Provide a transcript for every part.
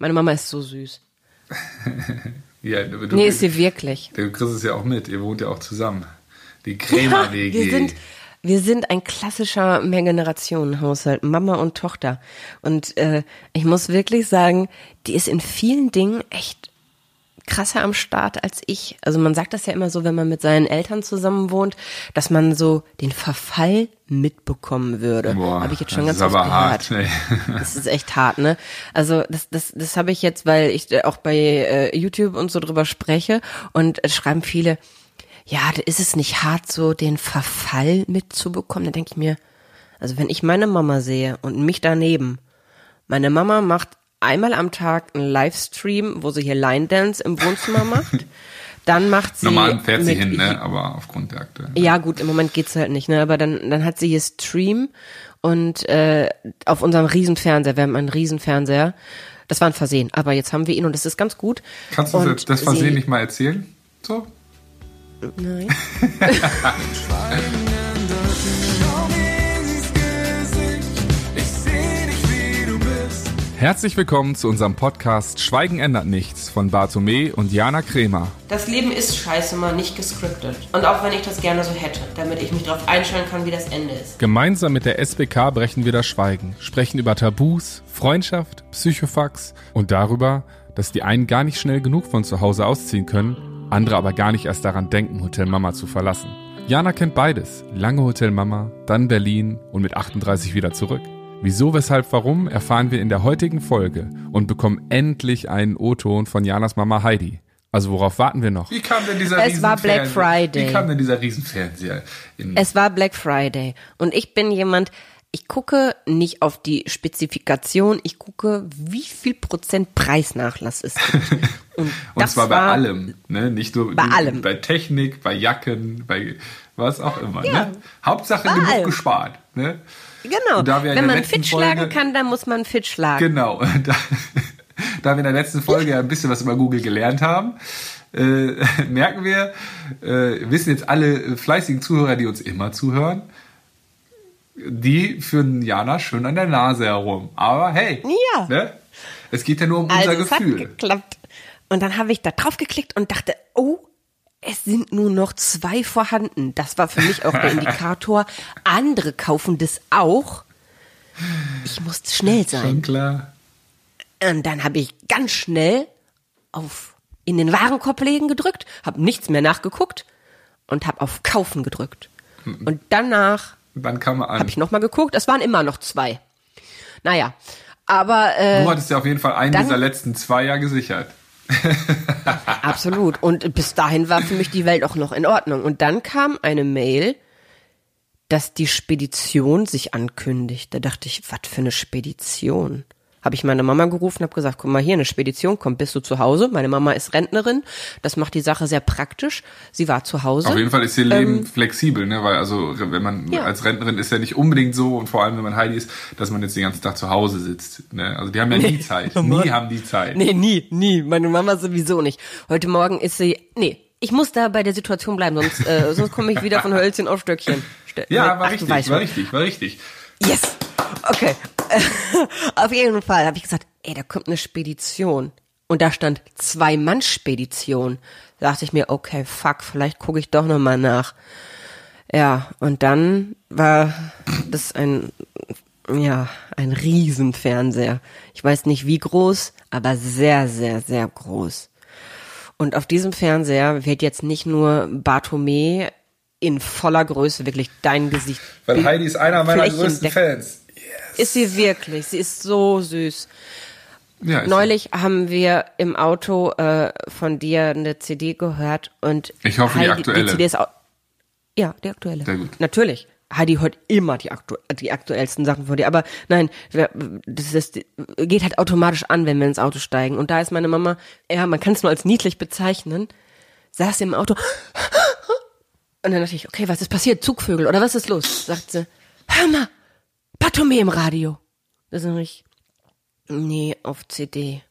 Meine Mama ist so süß. Ja, du, Nee, ist sie wirklich. Du kriegst es ja auch mit. Ihr wohnt ja auch zusammen. Die Krämer-WG. wir sind, wir sind ein klassischer Mehrgenerationenhaushalt, Mama und Tochter. Und äh, ich muss wirklich sagen, die ist in vielen Dingen echt krasser am Start als ich. Also man sagt das ja immer so, wenn man mit seinen Eltern zusammen wohnt, dass man so den Verfall mitbekommen würde. Habe ich jetzt schon ganz oft aber gehört. hart. Nee. Das ist echt hart, ne? Also das, das, das habe ich jetzt, weil ich äh, auch bei äh, YouTube und so drüber spreche und es schreiben viele, ja, ist es nicht hart, so den Verfall mitzubekommen. Da denke ich mir, also wenn ich meine Mama sehe und mich daneben, meine Mama macht einmal am Tag einen Livestream, wo sie hier Line Dance im Wohnzimmer macht. Dann macht sie Normal fährt sie hin, ne? aber aufgrund der aktuellen. ja, gut, im Moment geht's halt nicht, ne? Aber dann, dann hat sie hier Stream und äh, auf unserem Riesenfernseher, wir haben einen Riesenfernseher. Das war ein Versehen, aber jetzt haben wir ihn und das ist ganz gut. Kannst du und das, das Versehen nicht mal erzählen? So? Nein. Herzlich willkommen zu unserem Podcast Schweigen ändert nichts von Bartome und Jana Kremer. Das Leben ist scheiße mal nicht gescriptet. Und auch wenn ich das gerne so hätte, damit ich mich darauf einstellen kann, wie das Ende ist. Gemeinsam mit der SBK brechen wir das Schweigen, sprechen über Tabus, Freundschaft, Psychofax und darüber, dass die einen gar nicht schnell genug von zu Hause ausziehen können, andere aber gar nicht erst daran denken, Hotel Mama zu verlassen. Jana kennt beides. Lange Hotel Mama, dann Berlin und mit 38 wieder zurück. Wieso, weshalb, warum erfahren wir in der heutigen Folge und bekommen endlich einen O-Ton von Janas Mama Heidi. Also worauf warten wir noch? Wie kam denn dieser Es war Black Riesenfernseher- Friday. Wie kam denn dieser Riesenfernseher? In, Es war Black Friday und ich bin jemand, ich gucke nicht auf die Spezifikation, ich gucke, wie viel Prozent Preisnachlass es gibt. Und, und das zwar bei war, allem, ne? Nicht nur Bei allem. bei Technik, bei Jacken, bei was auch immer. Ja. Ne? Hauptsache genug allem. gespart. Ne? Genau, wenn man fit schlagen kann, dann muss man fit schlagen. Genau. Da, da wir in der letzten Folge ja ein bisschen was über Google gelernt haben, äh, merken wir, äh, wissen jetzt alle fleißigen Zuhörer, die uns immer zuhören, die führen Jana schön an der Nase herum. Aber hey, Ja. ne? es geht ja nur um Also unser es hat Gefühl. geklappt. Und dann habe ich da drauf geklickt und dachte, oh, es sind nur noch zwei vorhanden. Das war für mich auch der Indikator. Andere kaufen das auch. Ich muss schnell sein. Schon klar. Und dann habe ich ganz schnell auf in den Warenkorb legen gedrückt, habe nichts mehr nachgeguckt und habe auf Kaufen gedrückt. Und danach Dann kam er an. habe ich nochmal geguckt, es waren immer noch zwei. Naja, aber äh, du hattest ja auf jeden Fall einen dann- dieser letzten zwei ja gesichert. absolut. Und bis dahin war für mich die Welt auch noch in Ordnung. Und dann kam eine Mail, dass die Spedition sich ankündigt. Da dachte ich, was für eine Spedition? Habe ich meine Mama gerufen, habe gesagt, guck mal hier, eine Spedition kommt, bist du zu Hause? Meine Mama ist Rentnerin, das macht die Sache sehr praktisch. Sie war zu Hause. Auf jeden Fall ist ihr Leben flexibel, ne? Weil also wenn man Ähm, Ja. als Rentnerin ist ja nicht unbedingt so und vor allem wenn man Heidi ist, dass man jetzt den ganzen Tag zu Hause sitzt. Ne? Also die haben ja nie Zeit. nie haben die Zeit. Nee, nie, nie. Meine Mama sowieso nicht. Heute Morgen ist sie. Nee, ich muss da bei der Situation bleiben, sonst, äh, sonst komme ich wieder von Hölzchen auf Stöckchen. Stö- Ja, Ach, war du richtig, war richtig, war richtig. Yes! Okay. auf jeden Fall habe ich gesagt, ey, da kommt eine Spedition. Und da stand Zwei-Mann-Spedition. Da dachte ich mir, okay, fuck, vielleicht gucke ich doch nochmal nach. Ja, und dann war das ein, ja, ein Riesenfernseher. Ich weiß nicht wie groß, aber sehr, sehr, sehr groß. Und auf diesem Fernseher wird jetzt nicht nur Bartome in voller Größe wirklich dein Gesicht. Weil Heidi ist einer meiner größten flächendeckend- Fans. Ist sie wirklich? Sie ist so süß. Ja, Neulich haben wir im Auto äh, von dir eine CD gehört und Ich hoffe, die aktuelle. Die CD ist au ja, die aktuelle. Sehr gut. Natürlich. Heidi hört immer die, aktu die aktuellsten Sachen von dir. Aber nein, das ist, geht halt automatisch an, wenn wir ins Auto steigen. Und da ist meine Mama, ja, man kann es nur als niedlich bezeichnen, saß im Auto. Und dann dachte ich, okay, was ist passiert? Zugvögel oder was ist los? Sagt sie, hör mal, Batome im Radio. Da sag ich, nee, auf CD.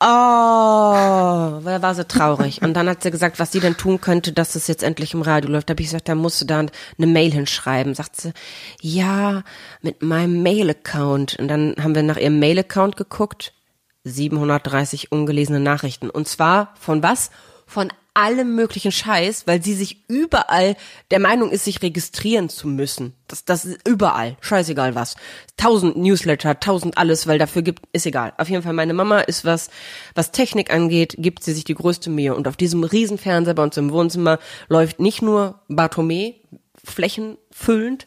Oh, da war sie traurig. Und dann hat sie gesagt, was sie denn tun könnte, dass es jetzt endlich im Radio läuft. Da habe ich gesagt, da musst du da eine Mail hinschreiben. Sagt sie, ja, mit meinem Mail-Account. Und dann haben wir nach ihrem Mail-Account geguckt. 730 ungelesene Nachrichten. Und zwar von was? Von allem möglichen Scheiß, weil sie sich überall der Meinung ist, sich registrieren zu müssen. Das, das ist überall. Scheißegal was. Tausend Newsletter, tausend alles, weil dafür gibt, ist egal. Auf jeden Fall, meine Mama ist was, was Technik angeht, gibt sie sich die größte Mühe. Und auf diesem Riesenfernseher bei uns im Wohnzimmer läuft nicht nur Bartome flächenfüllend,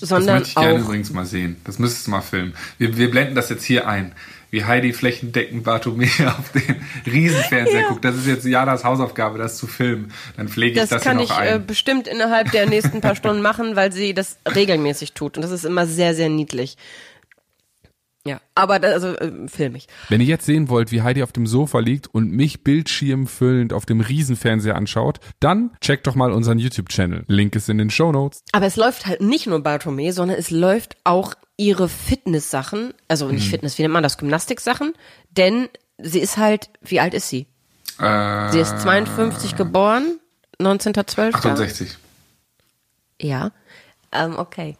sondern das möchte ich gerne auch übrigens mal sehen. Das müsstest du mal filmen. Wir, wir blenden das jetzt hier ein. Wie Heidi flächendeckend Bartome auf den Riesenfernseher Ja. guckt. Das ist jetzt Janas Hausaufgabe, das zu filmen. Dann pflege ich Das, das, kann hier ich noch äh, ein. bestimmt innerhalb der nächsten paar Stunden machen, weil sie das regelmäßig tut. Und das ist immer sehr, sehr niedlich. Ja, aber da, also äh, film ich. Wenn ihr jetzt sehen wollt, wie Heidi auf dem Sofa liegt und mich bildschirmfüllend auf dem Riesenfernseher anschaut, dann checkt doch mal unseren YouTube-Channel. Link ist in den Show Notes. Aber es läuft halt nicht nur Bartome, sondern es läuft auch ihre Fitness-Sachen, also nicht Fitness, wie nennt man das, Gymnastik-Sachen, denn sie ist halt, wie alt ist sie? Äh, Sie ist 52 geboren, 19.12. 68. Ja, ähm, okay.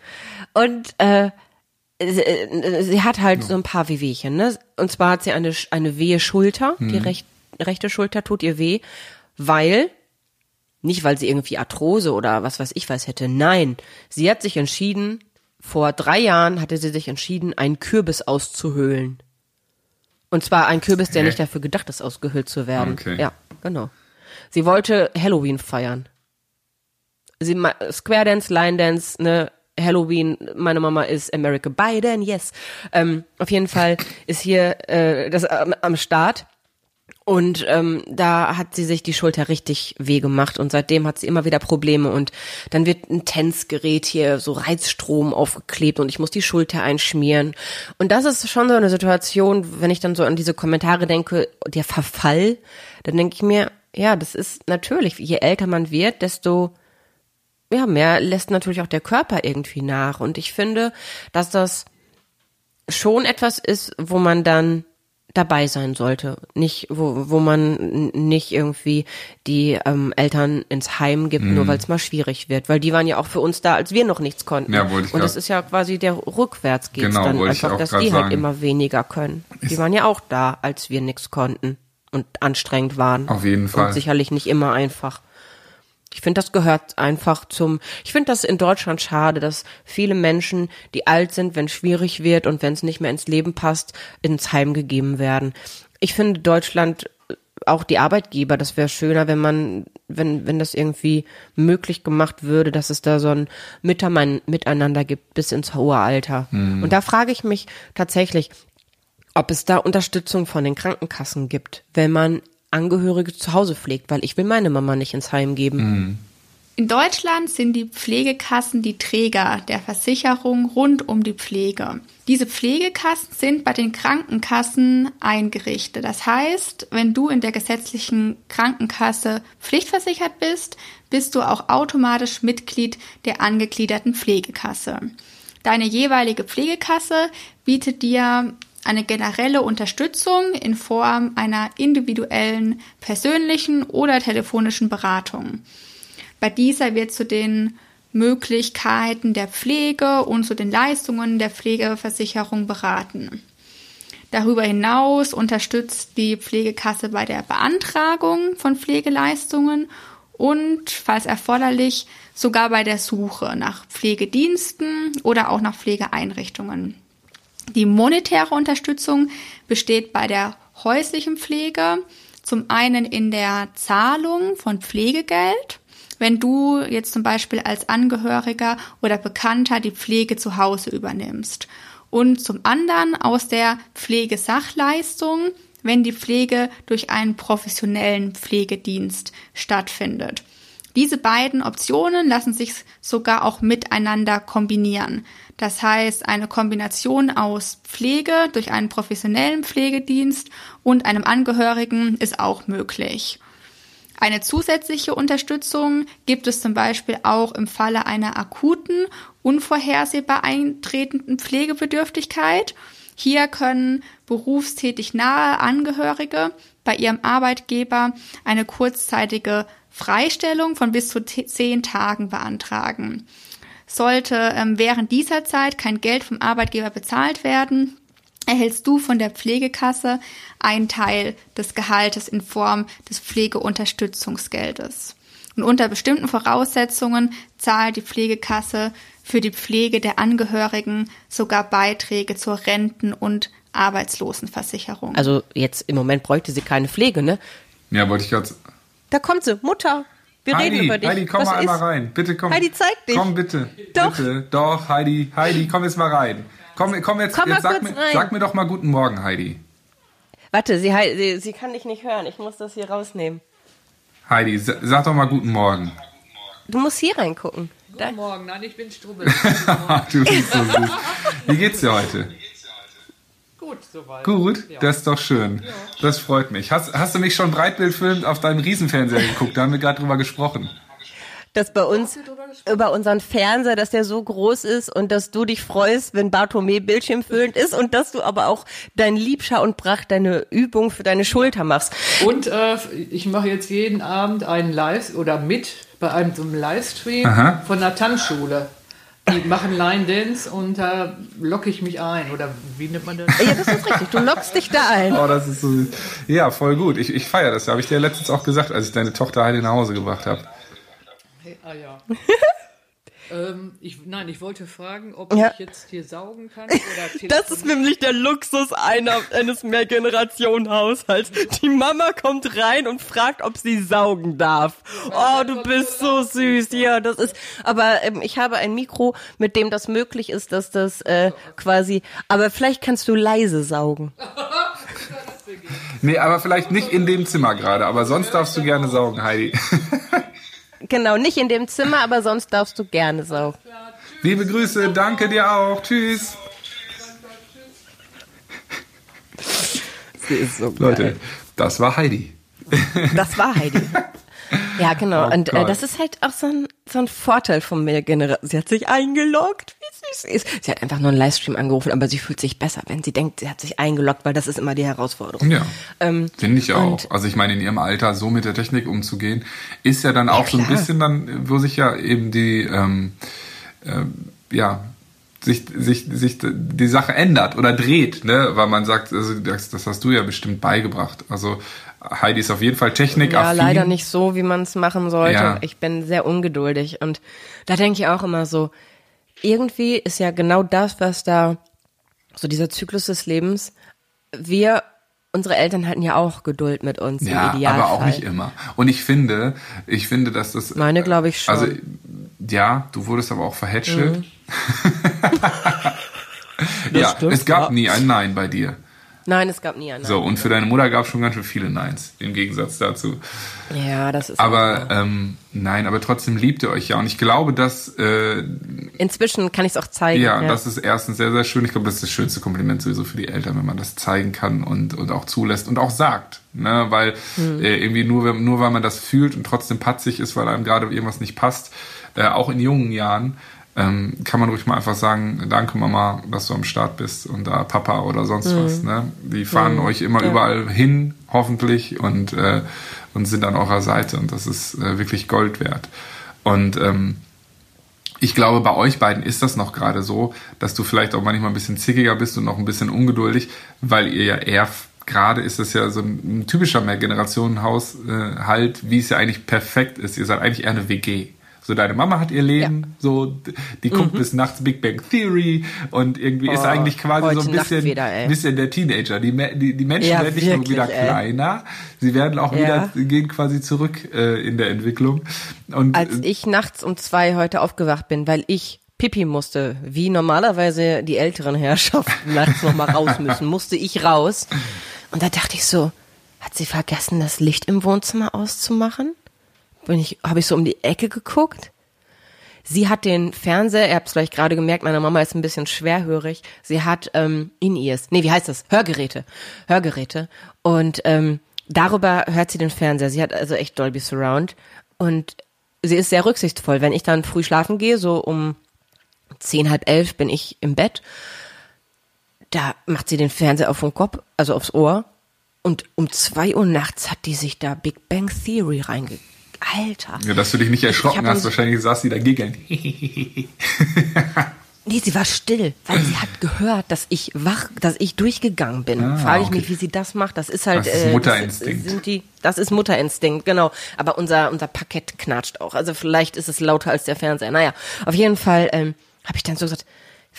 Und äh, sie, äh, sie hat halt so ein paar Wehwehchen, ne? Und zwar hat sie eine, eine wehe Schulter, die recht, rechte Schulter tut ihr weh, weil, nicht weil sie irgendwie Arthrose oder was weiß ich was hätte, nein, sie hat sich entschieden, vor drei Jahren hatte sie sich entschieden, einen Kürbis auszuhöhlen. Und zwar ein Kürbis, der Hä? nicht dafür gedacht ist, ausgehöhlt zu werden. Okay. Ja, genau. Sie wollte Halloween feiern sie Square Dance, Line Dance, ne, Halloween, meine Mama ist America Biden, yes. Ähm, auf jeden Fall ist hier äh, das am, am Start. Und ähm, da hat sie sich die Schulter richtig weh gemacht und seitdem hat sie immer wieder Probleme und dann wird ein Tänzgerät hier so Reizstrom aufgeklebt und ich muss die Schulter einschmieren. Und das ist schon so eine Situation, wenn ich dann so an diese Kommentare denke, der Verfall, dann denke ich mir, ja, das ist natürlich, je älter man wird, desto ja, mehr lässt natürlich auch der Körper irgendwie nach. Und ich finde, dass das schon etwas ist, wo man dann dabei sein sollte. Nicht, wo, wo man nicht irgendwie die ähm, Eltern ins Heim gibt, nur weil es mal schwierig wird. Weil die waren ja auch für uns da, als wir noch nichts konnten. Ja, Und grad- das ist ja quasi der rückwärts geht's Genau, dann einfach, dass die halt sagen. immer weniger können. Die waren ja auch da, als wir nichts konnten und anstrengend waren. Auf jeden Fall. Und sicherlich nicht immer einfach. Ich finde, das gehört einfach zum. Ich finde das in Deutschland schade, dass viele Menschen, die alt sind, wenn es schwierig wird und wenn es nicht mehr ins Leben passt, ins Heim gegeben werden. Ich finde Deutschland auch die Arbeitgeber, das wäre schöner, wenn man, wenn, wenn das irgendwie möglich gemacht würde, dass es da so ein Miteinander Miteinander gibt bis ins hohe Alter. Und da frage ich mich tatsächlich, ob es da Unterstützung von den Krankenkassen gibt, wenn man Angehörige zu Hause pflegt, weil ich will meine Mama nicht ins Heim geben. In Deutschland sind die Pflegekassen die Träger der Versicherung rund um die Pflege. Diese Pflegekassen sind bei den Krankenkassen eingerichtet. Das heißt, wenn du in der gesetzlichen Krankenkasse pflichtversichert bist, bist du auch automatisch Mitglied der angegliederten Pflegekasse. Deine jeweilige Pflegekasse bietet dir eine generelle Unterstützung in Form einer individuellen, persönlichen oder telefonischen Beratung. Bei dieser wird zu den Möglichkeiten der Pflege und zu den Leistungen der Pflegeversicherung beraten. Darüber hinaus unterstützt die Pflegekasse bei der Beantragung von Pflegeleistungen und, falls erforderlich, sogar bei der Suche nach Pflegediensten oder auch nach Pflegeeinrichtungen. Die monetäre Unterstützung besteht bei der häuslichen Pflege zum einen in der Zahlung von Pflegegeld, wenn du jetzt zum Beispiel als Angehöriger oder Bekannter die Pflege zu Hause übernimmst. Und zum anderen aus der Pflegesachleistung, wenn die Pflege durch einen professionellen Pflegedienst stattfindet. Diese beiden Optionen lassen sich sogar auch miteinander kombinieren. Das heißt, eine Kombination aus Pflege durch einen professionellen Pflegedienst und einem Angehörigen ist auch möglich. Eine zusätzliche Unterstützung gibt es zum Beispiel auch im Falle einer akuten, unvorhersehbar eintretenden Pflegebedürftigkeit. Hier können berufstätig nahe Angehörige bei ihrem Arbeitgeber eine kurzzeitige Freistellung von bis zu zehn Tagen beantragen. Sollte ähm, während dieser Zeit kein Geld vom Arbeitgeber bezahlt werden, erhältst du von der Pflegekasse einen Teil des Gehaltes in Form des Pflegeunterstützungsgeldes. Und unter bestimmten Voraussetzungen zahlt die Pflegekasse für die Pflege der Angehörigen sogar Beiträge zur Renten- und Arbeitslosenversicherung. Also jetzt im Moment bräuchte sie keine Pflege, ne? Ja, wollte ich gerade. Da kommt sie, Mutter. Wir Heidi, reden über dich. Heidi, komm Was mal einmal rein. Bitte komm. Heidi, zeig dich. Komm bitte. Doch. Bitte. Doch, Heidi. Heidi, komm jetzt mal rein. Komm, komm jetzt, Komm mal jetzt sag, kurz mir, rein. sag mir doch mal guten Morgen, Heidi. Warte, sie, sie, sie kann dich nicht hören. Ich muss das hier rausnehmen. Heidi, sa- sag doch mal guten Morgen. Du musst hier reingucken. Da. Guten Morgen, nein, ich bin Strubbel. du bist so süß. Wie geht's dir heute? Gut, soweit. Gut, das ist doch schön. Das freut mich. Hast, hast du mich schon breitbildfilmend auf deinem Riesenfernseher geguckt? Da haben wir gerade drüber gesprochen. Dass bei uns über unseren Fernseher, dass der so groß ist und dass du dich freust, wenn Bartome bildschirmfüllend ist und dass du aber auch dein Liebscher und Pracht, deine Übung für deine Schulter machst. Und äh, ich mache jetzt jeden Abend einen Live oder mit bei einem so einem Livestream Aha. von der Tanzschule. Die machen Line Dance und da locke ich mich ein. Oder wie nennt man das? Ja, das ist richtig. Du lockst dich da ein. Oh, das ist so. Ja, voll gut. Ich, ich feiere das. Habe ich dir letztens auch gesagt, als ich deine Tochter Heidi nach Hause gebracht habe. Hey, ah ja. ähm, ich, nein, ich wollte fragen, ob Ja. ich jetzt hier saugen kann oder Das ist nämlich der Luxus einer, eines Mehrgenerationenhaushalts. Die Mama kommt rein und fragt, ob sie saugen darf. Oh, du bist so süß. Ja, das ist. Aber ähm, ich habe ein Mikro, mit dem das möglich ist, dass das äh, quasi. Aber vielleicht kannst du leise saugen. Nee, aber vielleicht nicht in dem Zimmer gerade. Aber sonst darfst du gerne saugen, Heidi. Genau, nicht in dem Zimmer, aber sonst darfst du gerne saugen. Liebe Grüße, danke dir auch. Tschüss. Sie ist so Leute, das war Heidi. Das war Heidi. Ja, genau. Oh und äh, das ist halt auch so ein, so ein Vorteil von Mehrgeneration. Sie hat sich eingeloggt. Wie süß sie ist. Sie hat einfach nur einen Livestream angerufen, aber sie fühlt sich besser, wenn sie denkt, sie hat sich eingeloggt, weil das ist immer die Herausforderung. Ja, Ähm, finde ich auch. Also ich meine, in ihrem Alter so mit der Technik umzugehen, ist ja dann auch so ein bisschen dann, wo sich ja eben die, ähm, ähm, ja, sich, sich, sich die Sache ändert oder dreht, ne? Weil man sagt, also das, das hast du ja bestimmt beigebracht. Also Heidi ist auf jeden Fall Technik Ja, leider nicht so, wie man es machen sollte. Ja. Ich bin sehr ungeduldig und da denke ich auch immer so, irgendwie ist ja genau das, was da, so dieser Zyklus des Lebens, wir, unsere Eltern hatten ja auch Geduld mit uns Ja, im Idealfall. aber auch nicht immer. Und ich finde, ich finde, dass das. Meine glaube ich schon. Mhm. Also, ja, du wurdest aber auch verhätschelt. ja, stimmt, es gab ja. nie ein Nein bei dir. Nein, es gab nie einen. So, und für deine Mutter gab es schon ganz schön viele Neins, im Gegensatz dazu. Ja, das ist. Aber ähm, nein, aber trotzdem liebt ihr euch ja. Und ich glaube, dass äh, Inzwischen kann ich es auch zeigen. ja, das ist erstens sehr, sehr schön. Ich glaube, das ist das schönste Kompliment sowieso für die Eltern, wenn man das zeigen kann und, und auch zulässt und auch sagt. Ne? Weil Hm. äh, irgendwie nur, nur weil man das fühlt und trotzdem patzig ist, weil einem gerade irgendwas nicht passt, äh, auch in jungen Jahren, ähm, kann man ruhig mal einfach sagen, danke Mama, dass du am Start bist und da Papa oder sonst Hm. was. Ne? Die fahren euch immer überall hin, hoffentlich, und, äh, und sind an eurer Seite und das ist äh, wirklich Gold wert. Und ähm, ich glaube, bei euch beiden ist das noch gerade so, dass du vielleicht auch manchmal ein bisschen zickiger bist und noch ein bisschen ungeduldig, weil ihr ja eher gerade ist es ja so ein, ein typischer Mehrgenerationenhaushalt, äh, wie es ja eigentlich perfekt ist. Ihr seid eigentlich eher eine WG. So deine Mama hat ihr Leben, so d- die guckt bis nachts Big Bang Theory und irgendwie ist Mhm. Oh, eigentlich quasi so ein bisschen, wieder, bisschen der Teenager. Die, die, die Menschen Ja, werden nicht nur wirklich, wieder ey. kleiner, sie werden auch Ja. wieder gehen quasi zurück äh, in der Entwicklung. Und Als ich nachts um zwei heute aufgewacht bin, weil ich Pipi musste, wie normalerweise die älteren Herrschaften nachts noch mal raus müssen, musste ich raus. Und da dachte ich so, hat sie vergessen, das Licht im Wohnzimmer auszumachen? Bin ich, habe ich so um die Ecke geguckt. Sie hat den Fernseher, ihr habt es vielleicht gerade gemerkt, meine Mama ist ein bisschen schwerhörig. Sie hat ähm, In-Ears, nee, wie heißt das? Hörgeräte. Hörgeräte. Und ähm, darüber hört sie den Fernseher. Sie hat also echt Dolby Surround. Und sie ist sehr rücksichtsvoll. Wenn ich dann früh schlafen gehe, so um zehn, halb elf bin ich im Bett, da macht sie den Fernseher auf den Kopf, also aufs Ohr. Und um zwei Uhr nachts hat die sich da Big Bang Theory reinge... Alter. ja, dass du dich nicht erschrocken hast, wahrscheinlich saß sie da giggeln. Nee, sie war still, weil sie hat gehört, dass ich wach, dass ich durchgegangen bin. Ah, Frage ich okay. mich, wie sie das macht. Das ist halt Das ist äh, Mutterinstinkt. Das, sind die, das ist Mutterinstinkt, genau. Aber unser unser Parkett knatscht auch. Also vielleicht ist es lauter als der Fernseher. Naja, auf jeden Fall ähm, habe ich dann so gesagt,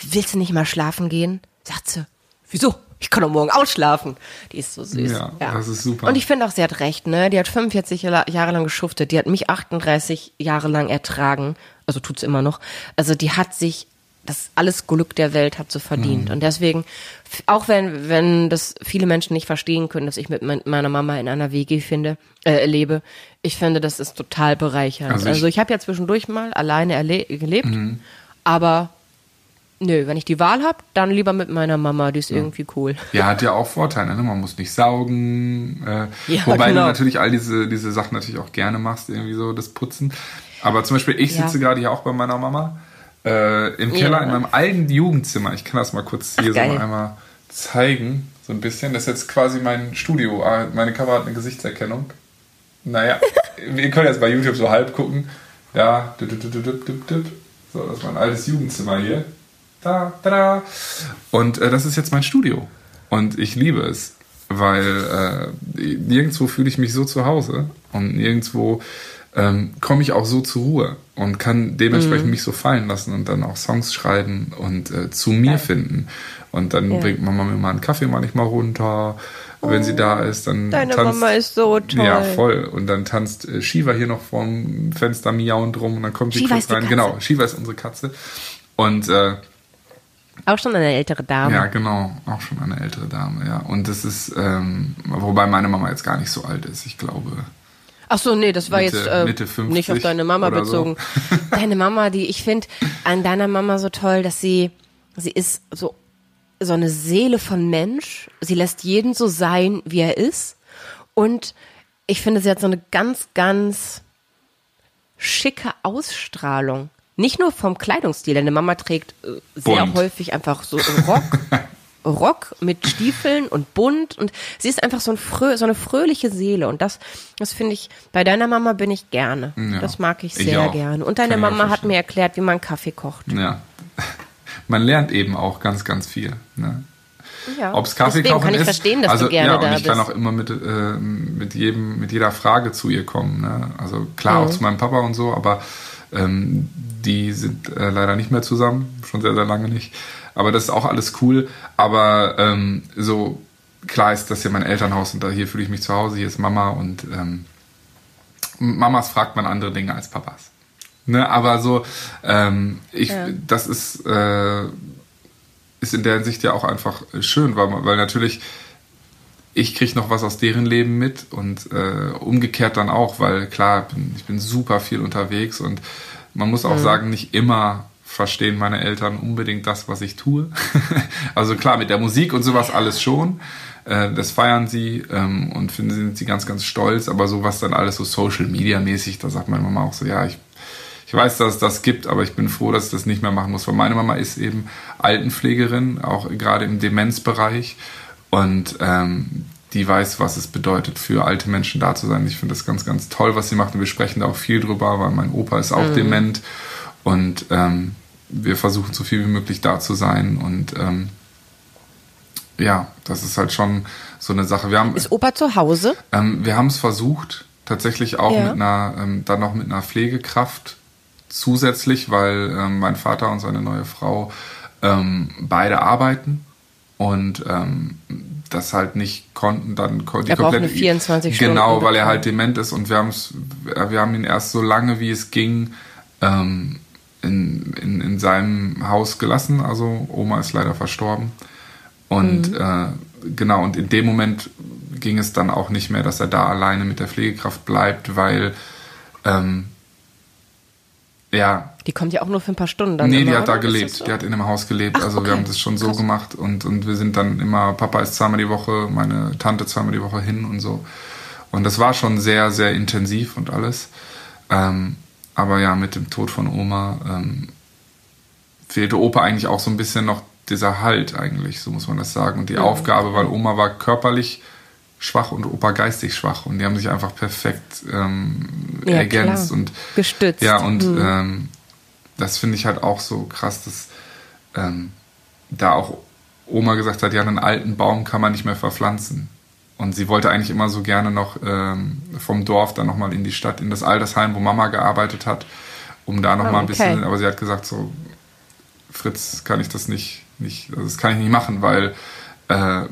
willst du nicht mal schlafen gehen? Sagt sie, wieso? Ich kann doch morgen ausschlafen. Die ist so süß. Ja, das ist super. Und ich finde auch, sie hat recht, ne? Die hat 45 Jahre lang geschuftet. Die hat mich 38 Jahre lang ertragen. Also tut's immer noch. Also die hat sich das alles Glück der Welt hat sie verdient. Mhm. Und deswegen, auch wenn, wenn das viele Menschen nicht verstehen können, dass ich mit mein, meiner Mama in einer WG finde, äh, lebe, ich finde, das ist total bereichernd. Also Also ich- ich, habe ja zwischendurch mal alleine gelebt, Mhm. aber nö, wenn ich die Wahl habe, dann lieber mit meiner Mama, die ist irgendwie cool. Ja, hat ja auch Vorteile, ne? Man muss nicht saugen. Äh, Ja, wobei genau. du natürlich all diese, diese Sachen natürlich auch gerne machst, irgendwie so das Putzen. Aber zum Beispiel, ich Ja. sitze gerade hier auch bei meiner Mama äh, im Keller Ja. in meinem alten Jugendzimmer. Ich kann das mal kurz hier so geil. mal einmal zeigen, so ein bisschen. Das ist jetzt quasi mein Studio. Ah, Meine Kamera hat eine Gesichtserkennung. Naja, wir können jetzt bei YouTube so halb gucken. Ja, so, das ist mein altes Jugendzimmer hier. Da, da. Und äh, das ist jetzt mein Studio. Und ich liebe es, weil äh, nirgendwo fühle ich mich so zu Hause und nirgendwo ähm, komme ich auch so zur Ruhe und kann dementsprechend Mhm. mich so fallen lassen und dann auch Songs schreiben und äh, zu mir finden. Und dann Ja. bringt Mama mir mal einen Kaffee manchmal runter. Wenn sie da ist, dann Oh, Deine tanzt, Mama ist so toll. Ja, voll. Und dann tanzt äh, Shiva hier noch vorm Fenster miauend rum und dann kommt sie kurz rein. Genau, Shiva ist unsere Katze. Und äh, Auch schon eine ältere Dame. ja, genau, auch schon eine ältere Dame, ja. Und das ist, ähm, wobei meine Mama jetzt gar nicht so alt ist, ich glaube. Ach so, nee, das war Mitte- jetzt äh, Mitte 50 nicht auf deine Mama oder so. bezogen. Deine Mama, die ich finde an deiner Mama so toll, dass sie sie ist so so eine Seele von Mensch. Sie lässt jeden so sein, wie er ist. Und ich finde, sie hat so eine ganz, ganz schicke Ausstrahlung. Nicht nur vom Kleidungsstil. Deine Mama trägt äh, sehr Bunt. häufig einfach so Rock. Rock mit Stiefeln und bunt und sie ist einfach so, ein frö so eine fröhliche Seele und das, das finde ich, bei deiner Mama bin ich gerne. Ja. Das mag ich Ich sehr auch. gerne. Und deine Kann ich Mama hat mir erklärt, wie man Kaffee kocht. Ja. Man lernt eben auch ganz, ganz viel. Ne? Ja. Ob es Kaffee Deswegen kochen kann ich ist. verstehen, dass also, du gerne ja, und da ich kann bist. auch immer mit, äh, mit jedem, mit jeder Frage zu ihr kommen. Ne? Also klar Mhm. auch zu meinem Papa und so, aber ähm, die sind äh, leider nicht mehr zusammen, schon sehr, sehr lange nicht. Aber das ist auch alles cool. Aber ähm, so klar ist das hier mein Elternhaus und da hier fühle ich mich zu Hause, hier ist Mama und ähm, Mamas fragt man andere Dinge als Papas. Ne, aber so, ähm, ich, Ja. das ist, äh, ist in der Hinsicht ja auch einfach schön, weil, weil natürlich ich kriege noch was aus deren Leben mit und äh, umgekehrt dann auch, weil klar, bin, ich bin super viel unterwegs und man muss auch sagen, nicht immer verstehen meine Eltern unbedingt das, was ich tue. also klar, mit der Musik und sowas alles schon. Äh, das feiern sie ähm, und finden sind sie ganz, ganz stolz, aber sowas dann alles so Social Media mäßig, da sagt meine Mama auch so, ja, ich ich weiß, dass es das gibt, aber ich bin froh, dass ich das nicht mehr machen muss, weil meine Mama ist eben Altenpflegerin, auch gerade im Demenzbereich und ähm, die weiß, was es bedeutet, für alte Menschen da zu sein. Ich finde das ganz, ganz toll, was sie macht und wir sprechen da auch viel drüber, weil mein Opa ist auch dement und ähm, wir versuchen so viel wie möglich da zu sein und ähm, ja, das ist halt schon so eine Sache. Wir haben, Ist Opa zu Hause? ähm, wir haben es versucht, tatsächlich auch Ja. mit einer, ähm, dann noch mit einer Pflegekraft zusätzlich, weil ähm, mein Vater und seine neue Frau ähm, beide arbeiten und ähm, das halt nicht konnten, dann ko- die Er braucht komplette eine 24 Stunden Genau, weil er halt dement ist und wir haben es, wir haben ihn erst so lange wie es ging ähm, in, in, in seinem Haus gelassen. Also Oma ist leider verstorben. Und äh, genau, und in dem Moment ging es dann auch nicht mehr, dass er da alleine mit der Pflegekraft bleibt, weil ähm, ja, Die kommt ja auch nur für ein paar Stunden dann. nee, immer, die hat da oder? Ist gelebt. so? Die hat in einem Haus gelebt. Ach, also wir okay. haben das schon so Krass. gemacht und, und wir sind dann immer, Papa ist zweimal die Woche, meine Tante zweimal die Woche hin und so. Und das war schon sehr, sehr intensiv und alles. Ähm, aber ja, mit dem Tod von Oma ähm, fehlte Opa eigentlich auch so ein bisschen noch dieser Halt eigentlich, so muss man das sagen. Und die Aufgabe, weil Oma war körperlich schwach und Opa geistig schwach und die haben sich einfach perfekt ähm, Ja, ergänzt klar. und Gestützt. ja, und Hm. ähm, das finde ich halt auch so krass, dass ähm, da auch Oma gesagt hat, ja, einen alten Baum kann man nicht mehr verpflanzen. Und sie wollte eigentlich immer so gerne noch ähm, vom Dorf dann nochmal in die Stadt, in das Altersheim, wo Mama gearbeitet hat, um da nochmal Oh, ein bisschen, okay. aber sie hat gesagt, so, Fritz, kann ich das nicht, nicht also das kann ich nicht machen, weil äh,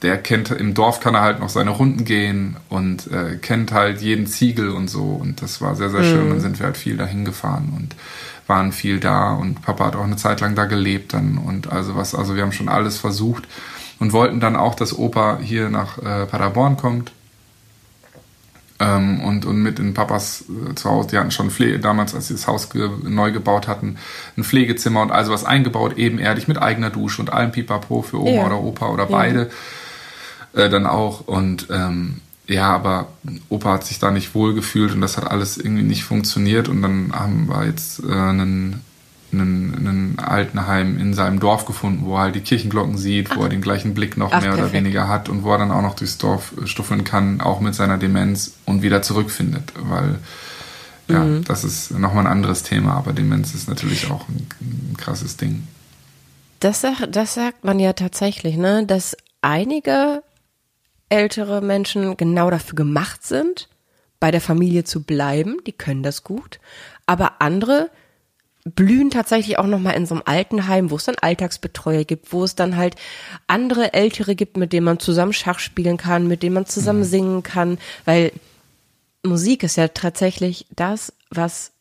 der kennt, im Dorf kann er halt noch seine Runden gehen und äh, kennt halt jeden Ziegel und so. Und das war sehr, sehr schön. Dann sind wir halt viel dahin gefahren und waren viel da und Papa hat auch eine Zeit lang da gelebt dann und also was, also wir haben schon alles versucht und wollten dann auch, dass Opa hier nach äh, Paderborn kommt ähm, und, und mit in Papas äh, zu Hause, die hatten schon Pflege, damals, als sie das Haus ge neu gebaut hatten, ein Pflegezimmer und also was eingebaut, ebenerdig mit eigener Dusche und allem Pipapo für Oma Ja. oder Opa oder beide äh, dann auch und ähm, ja, aber Opa hat sich da nicht wohl gefühlt und das hat alles irgendwie nicht funktioniert und dann haben wir jetzt äh, einen, einen, einen Altenheim in seinem Dorf gefunden, wo er halt die Kirchenglocken sieht, wo er den gleichen Blick noch Ach, mehr oder perfekt. weniger hat und wo er dann auch noch durchs Dorf äh, stuffeln kann, auch mit seiner Demenz und wieder zurückfindet, weil ja, Mhm. das ist nochmal ein anderes Thema, aber Demenz ist natürlich auch ein, ein krasses Ding. Das, das sagt man ja tatsächlich, ne, dass einige ältere Menschen genau dafür gemacht sind, bei der Familie zu bleiben. Die können das gut. Aber andere blühen tatsächlich auch noch mal in so einem Altenheim, wo es dann Alltagsbetreuer gibt, wo es dann halt andere Ältere gibt, mit denen man zusammen Schach spielen kann, mit denen man zusammen singen kann, weil Musik ist ja tatsächlich das, was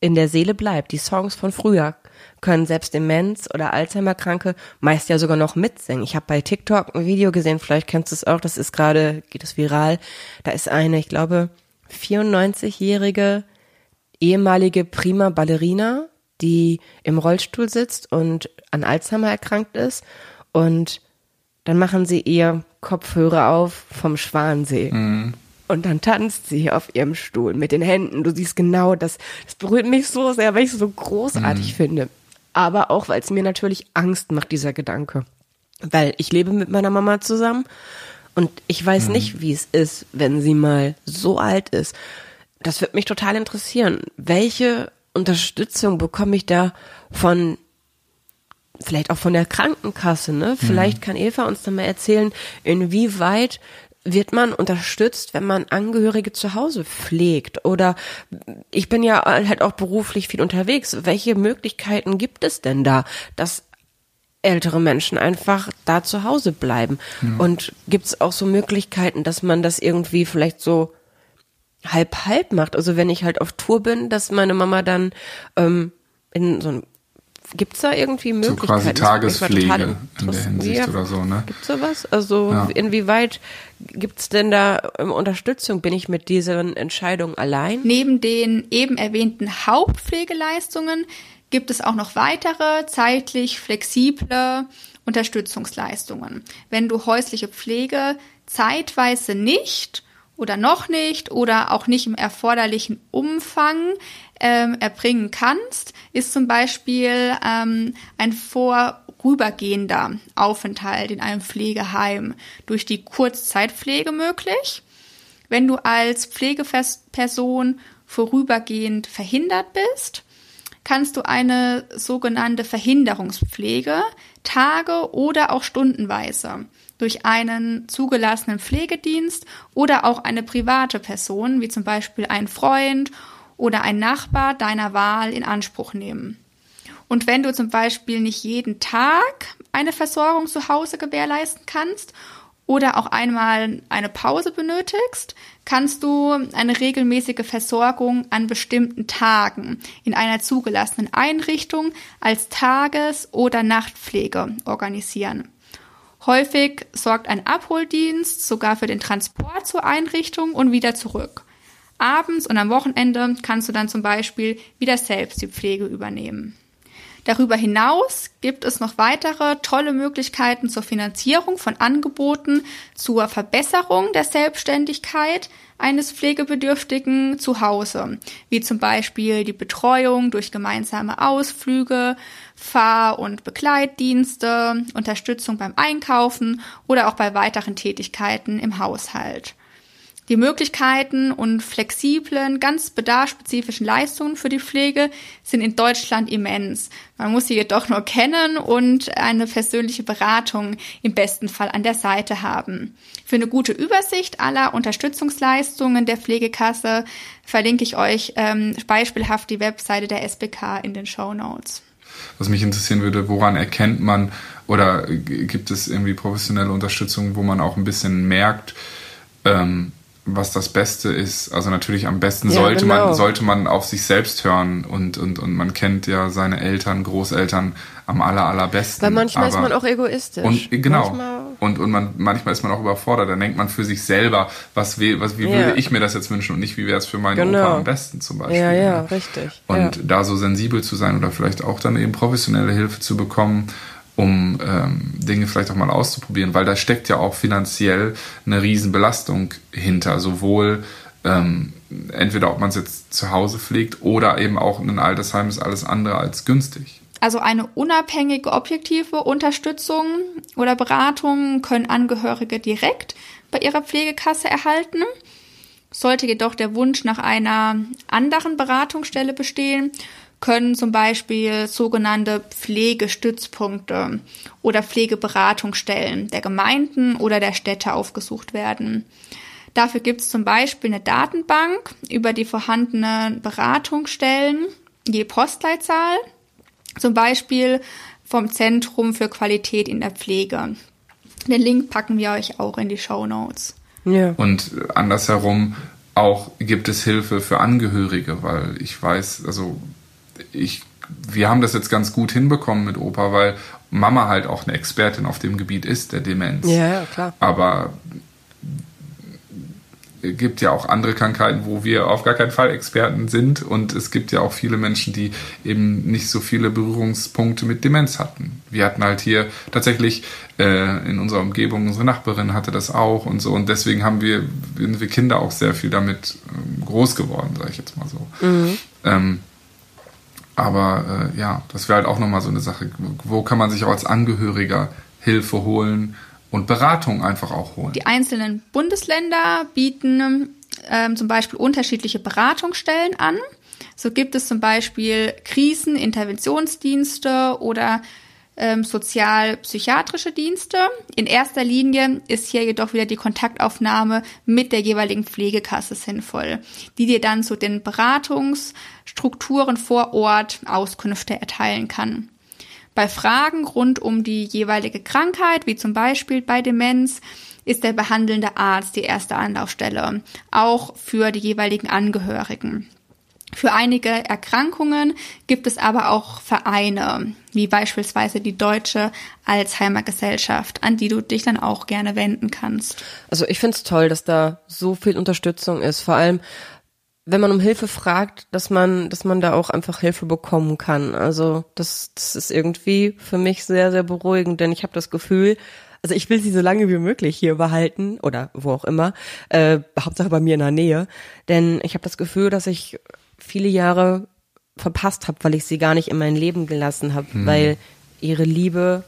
in der Seele bleibt. Die Songs von früher können selbst Demenz oder Alzheimer-Kranke meist ja sogar noch mitsingen. Ich habe bei TikTok ein Video gesehen, vielleicht kennst du es auch, das ist gerade, geht es viral. Da ist eine, ich glaube, 94-jährige ehemalige Prima Ballerina, die im Rollstuhl sitzt und an Alzheimer erkrankt ist. Und dann machen sie ihr Kopfhörer auf vom Schwansee. Und dann tanzt sie auf ihrem Stuhl mit den Händen. Du siehst genau, das, das berührt mich so sehr, weil ich es so großartig finde. Aber auch, weil es mir natürlich Angst macht, dieser Gedanke. Weil ich lebe mit meiner Mama zusammen und ich weiß nicht, wie es ist, wenn sie mal so alt ist. Das wird mich total interessieren. Welche Unterstützung bekomme ich da von vielleicht auch von der Krankenkasse, ne? Vielleicht kann Eva uns dann mal erzählen, inwieweit wird man unterstützt, wenn man Angehörige zu Hause pflegt? Oder ich bin ja halt auch beruflich viel unterwegs. Welche Möglichkeiten gibt es denn da, dass ältere Menschen einfach da zu Hause bleiben? Und gibt es auch so Möglichkeiten, dass man das irgendwie vielleicht so halb halb macht? Also wenn ich halt auf Tour bin, dass meine Mama dann ähm, in so ein Gibt's da irgendwie So Möglichkeiten? quasi mich mal Tagespflege in der. Hinsicht Ja, oder so, ne? Gibt's sowas? Also Ja. inwieweit gibt's denn da ähm, Unterstützung? Bin ich mit diesen Entscheidungen allein? Neben den eben erwähnten Hauptpflegeleistungen gibt es auch noch weitere zeitlich flexible Unterstützungsleistungen. Wenn du häusliche Pflege zeitweise nicht oder noch nicht oder auch nicht im erforderlichen Umfang ähm, erbringen kannst, ist zum Beispiel ähm, ein vorübergehender Aufenthalt in einem Pflegeheim durch die Kurzzeitpflege möglich. Wenn du als Pflegeperson vorübergehend verhindert bist, kannst du eine sogenannte Verhinderungspflege Tage oder auch stundenweise durch einen zugelassenen Pflegedienst oder auch eine private Person, wie zum Beispiel ein Freund oder ein Nachbar deiner Wahl in Anspruch nehmen. Und wenn du zum Beispiel nicht jeden Tag eine Versorgung zu Hause gewährleisten kannst oder auch einmal eine Pause benötigst, kannst du eine regelmäßige Versorgung an bestimmten Tagen in einer zugelassenen Einrichtung als Tages- oder Nachtpflege organisieren. Häufig sorgt ein Abholdienst sogar für den Transport zur Einrichtung und wieder zurück. Abends und am Wochenende kannst du dann zum Beispiel wieder selbst die Pflege übernehmen. Darüber hinaus gibt es noch weitere tolle Möglichkeiten zur Finanzierung von Angeboten zur Verbesserung der Selbstständigkeit eines Pflegebedürftigen zu Hause, wie zum Beispiel die Betreuung durch gemeinsame Ausflüge, Fahr- und Begleitdienste, Unterstützung beim Einkaufen oder auch bei weiteren Tätigkeiten im Haushalt. Die Möglichkeiten und flexiblen, ganz bedarfsspezifischen Leistungen für die Pflege sind in Deutschland immens. Man muss sie jedoch nur kennen und eine persönliche Beratung im besten Fall an der Seite haben. Für eine gute Übersicht aller Unterstützungsleistungen der Pflegekasse verlinke ich euch ähm, beispielhaft die Webseite der SBK in den Show Notes. Was mich interessieren würde, woran erkennt man oder gibt es irgendwie professionelle Unterstützung, wo man auch ein bisschen merkt, ähm, was das Beste ist. Also natürlich am besten Ja, sollte genau. man sollte man auf sich selbst hören und und und man kennt ja seine Eltern, Großeltern am aller allerbesten. Weil manchmal ist Aber- man auch egoistisch. und genau. Manchmal, und und man manchmal ist man auch überfordert. Dann denkt man für sich selber, was, we, was wie Ja. würde ich mir das jetzt wünschen und nicht wie wäre es für meinen Genau. Opa am besten zum Beispiel. ja, ja, richtig. Und ja. da so sensibel zu sein oder vielleicht auch dann eben professionelle Hilfe zu bekommen, um ähm, Dinge vielleicht auch mal auszuprobieren, weil da steckt ja auch finanziell eine Riesenbelastung hinter, sowohl ähm, entweder ob man es jetzt zu Hause pflegt oder eben auch in ein Altersheim ist alles andere als günstig. Also eine unabhängige, objektive Unterstützung oder Beratung können Angehörige direkt bei ihrer Pflegekasse erhalten. Sollte jedoch der Wunsch nach einer anderen Beratungsstelle bestehen, können zum Beispiel sogenannte Pflegestützpunkte oder Pflegeberatungsstellen der Gemeinden oder der Städte aufgesucht werden. Dafür gibt es zum Beispiel eine Datenbank über die vorhandenen Beratungsstellen je Postleitzahl zum Beispiel vom Zentrum für Qualität in der Pflege. Den Link packen wir euch auch in die Show Notes. ja. Und andersherum auch gibt es Hilfe für Angehörige, weil ich weiß, also ich, wir haben das jetzt ganz gut hinbekommen mit Opa, weil Mama halt auch eine Expertin auf dem Gebiet ist, der Demenz. ja, ja, klar. Aber es gibt ja auch andere Krankheiten, wo wir auf gar keinen Fall Experten sind. Und es gibt ja auch viele Menschen, die eben nicht so viele Berührungspunkte mit Demenz hatten. Wir hatten halt hier tatsächlich äh, in unserer Umgebung, unsere Nachbarin hatte das auch und so. Und deswegen haben wir, sind wir Kinder auch sehr viel damit ähm, groß geworden, sage ich jetzt mal so. Ähm, aber äh, ja, das wäre halt auch nochmal so eine Sache. Wo kann man sich auch als Angehöriger Hilfe holen und Beratung einfach auch holen? Die einzelnen Bundesländer bieten ähm, zum Beispiel unterschiedliche Beratungsstellen an. So gibt es zum Beispiel Kriseninterventionsdienste oder ähm, sozial-psychiatrische Dienste. In erster Linie ist hier jedoch wieder die Kontaktaufnahme mit der jeweiligen Pflegekasse sinnvoll, die dir dann zu den Beratungsstrukturen vor Ort Auskünfte erteilen kann. Bei Fragen rund um die jeweilige Krankheit, wie zum Beispiel bei Demenz, ist der behandelnde Arzt die erste Anlaufstelle, auch für die jeweiligen Angehörigen. Für einige Erkrankungen gibt es aber auch Vereine, wie beispielsweise die Deutsche Alzheimer Gesellschaft, an die du dich dann auch gerne wenden kannst. Also ich find's toll, dass da so viel Unterstützung ist. Vor allem, wenn man um Hilfe fragt, dass man, dass man da auch einfach Hilfe bekommen kann. Also das, das ist irgendwie für mich sehr, sehr beruhigend, denn ich habe das Gefühl, also ich will sie so lange wie möglich hier behalten oder wo auch immer, äh, Hauptsache bei mir in der Nähe, denn ich habe das Gefühl, dass ich viele Jahre verpasst habe, weil ich sie gar nicht in mein Leben gelassen habe, weil ihre Liebe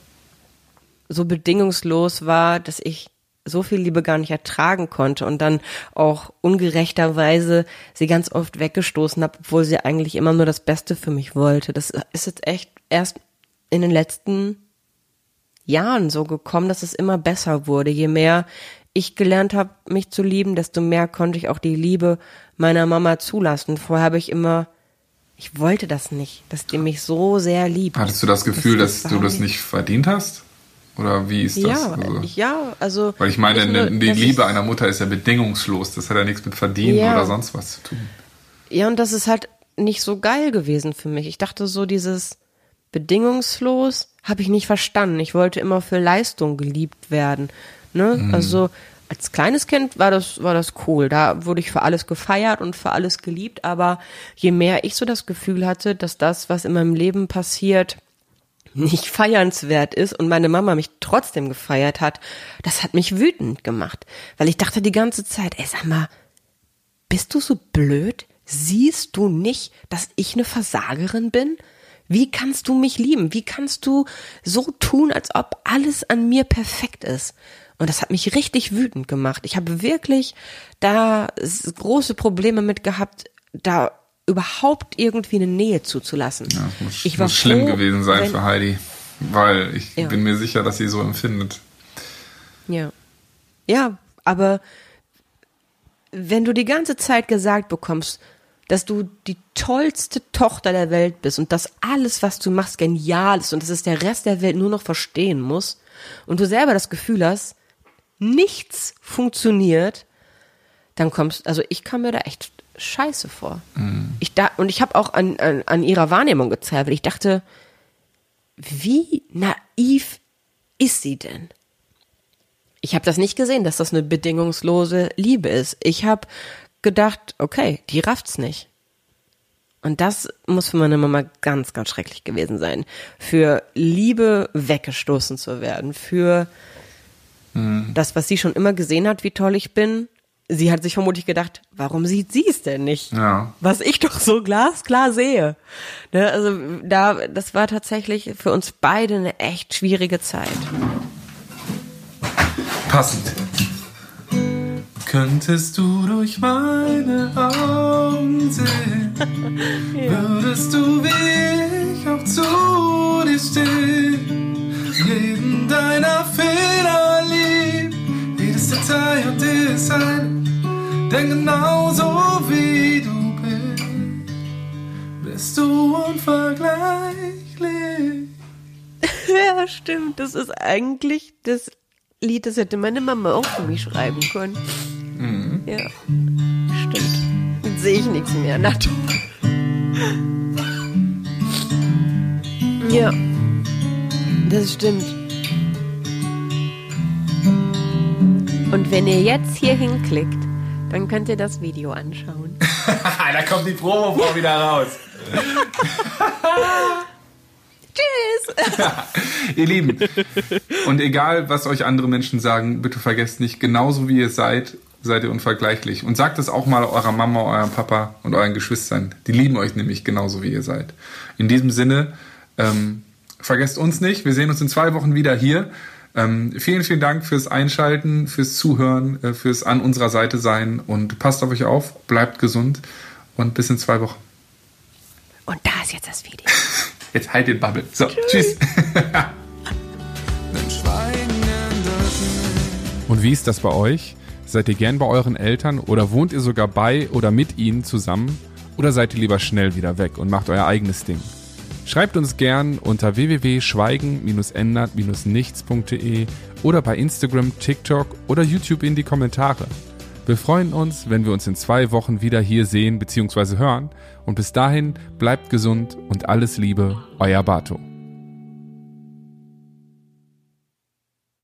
so bedingungslos war, dass ich so viel Liebe gar nicht ertragen konnte und dann auch ungerechterweise sie ganz oft weggestoßen habe, obwohl sie eigentlich immer nur das Beste für mich wollte. Das ist jetzt echt erst in den letzten Jahren so gekommen, dass es immer besser wurde. Je mehr ich gelernt habe, mich zu lieben, desto mehr konnte ich auch die Liebe meiner Mama zulassen. Vorher habe ich immer, ich wollte das nicht, dass die mich so sehr liebt. Hattest du das Gefühl, Das dass du das nicht verdient hast? Oder wie ist das? Ja, Also, ja, also. weil ich meine, nicht nur, die Liebe einer Mutter ist ja bedingungslos. Das hat ja nichts mit Verdienen Ja. oder sonst was zu tun. Ja, und das ist halt nicht so geil gewesen für mich. Ich dachte so, dieses bedingungslos habe ich nicht verstanden. Ich wollte immer für Leistung geliebt werden. Ne? Mhm. Also als kleines Kind war das, war das cool. Da wurde ich für alles gefeiert und für alles geliebt. Aber je mehr ich so das Gefühl hatte, dass das, was in meinem Leben passiert, nicht feiernswert ist und meine Mama mich trotzdem gefeiert hat, das hat mich wütend gemacht. Weil ich dachte die ganze Zeit, ey, sag mal, bist du so blöd? Siehst du nicht, dass ich eine Versagerin bin? Wie kannst du mich lieben? Wie kannst du so tun, als ob alles an mir perfekt ist? Und das hat mich richtig wütend gemacht. Ich habe wirklich da große Probleme mit gehabt, da überhaupt irgendwie eine Nähe zuzulassen. Ja, das muss, ich war muss schlimm froh, gewesen sein wenn- für Heidi. Weil ich Ja. bin mir sicher, dass sie so empfindet. Ja. Ja, aber wenn du die ganze Zeit gesagt bekommst, dass du die tollste Tochter der Welt bist und dass alles, was du machst, genial ist und dass es der Rest der Welt nur noch verstehen muss und du selber das Gefühl hast, nichts funktioniert, dann kommst, also ich kam mir da echt scheiße vor. Ich da, und ich habe auch an, an, an ihrer Wahrnehmung gezweifelt. Ich dachte, wie naiv ist sie denn? Ich habe das nicht gesehen, dass das eine bedingungslose Liebe ist. Ich habe gedacht, okay, die rafft's nicht. Und das muss für meine Mama ganz, ganz schrecklich gewesen sein. Für Liebe weggestoßen zu werden, für das, was sie schon immer gesehen hat, wie toll ich bin. Sie hat sich vermutlich gedacht, warum sieht sie es denn nicht? Ja. Was ich doch so glasklar sehe. Ne, also da, das war tatsächlich für uns beide eine echt schwierige Zeit. Passend. Könntest du durch meine Augen sehen, würdest du wie ich auch zu dir stehen, jeden deiner Fehler lieb, Detail und Design, denn genauso wie du bist, bist du unvergleichlich. Ja, stimmt. Das ist eigentlich das Lied, das hätte meine Mama auch für mich schreiben können. Ja, stimmt. Jetzt sehe ich nichts mehr. Na toll. Ja, das stimmt. Und wenn ihr jetzt hier hinklickt, dann könnt ihr das Video anschauen. da kommt die Promo wieder raus. Tschüss! Ihr Lieben, und egal, was euch andere Menschen sagen, bitte vergesst nicht, genauso wie ihr seid, seid ihr unvergleichlich. Und sagt es auch mal eurer Mama, eurem Papa und euren Geschwistern. Die lieben euch nämlich genauso, wie ihr seid. In diesem Sinne, ähm, vergesst uns nicht. Wir sehen uns in zwei Wochen wieder hier. Ähm, vielen, vielen Dank fürs Einschalten, fürs Zuhören, äh, fürs an unserer Seite sein und passt auf euch auf, bleibt gesund und bis in zwei Wochen. Und da ist jetzt das Video. Jetzt halt den Bubble. So, tschüss. Und wie ist das bei euch? Seid ihr gern bei euren Eltern oder wohnt ihr sogar bei oder mit ihnen zusammen? Oder seid ihr lieber schnell wieder weg und macht euer eigenes Ding? Schreibt uns gern unter www.schweigen-ändert-nichts.de oder bei Instagram, TikTok oder YouTube in die Kommentare. Wir freuen uns, wenn wir uns in zwei Wochen wieder hier sehen bzw. hören. Und bis dahin bleibt gesund und alles Liebe, euer Bato.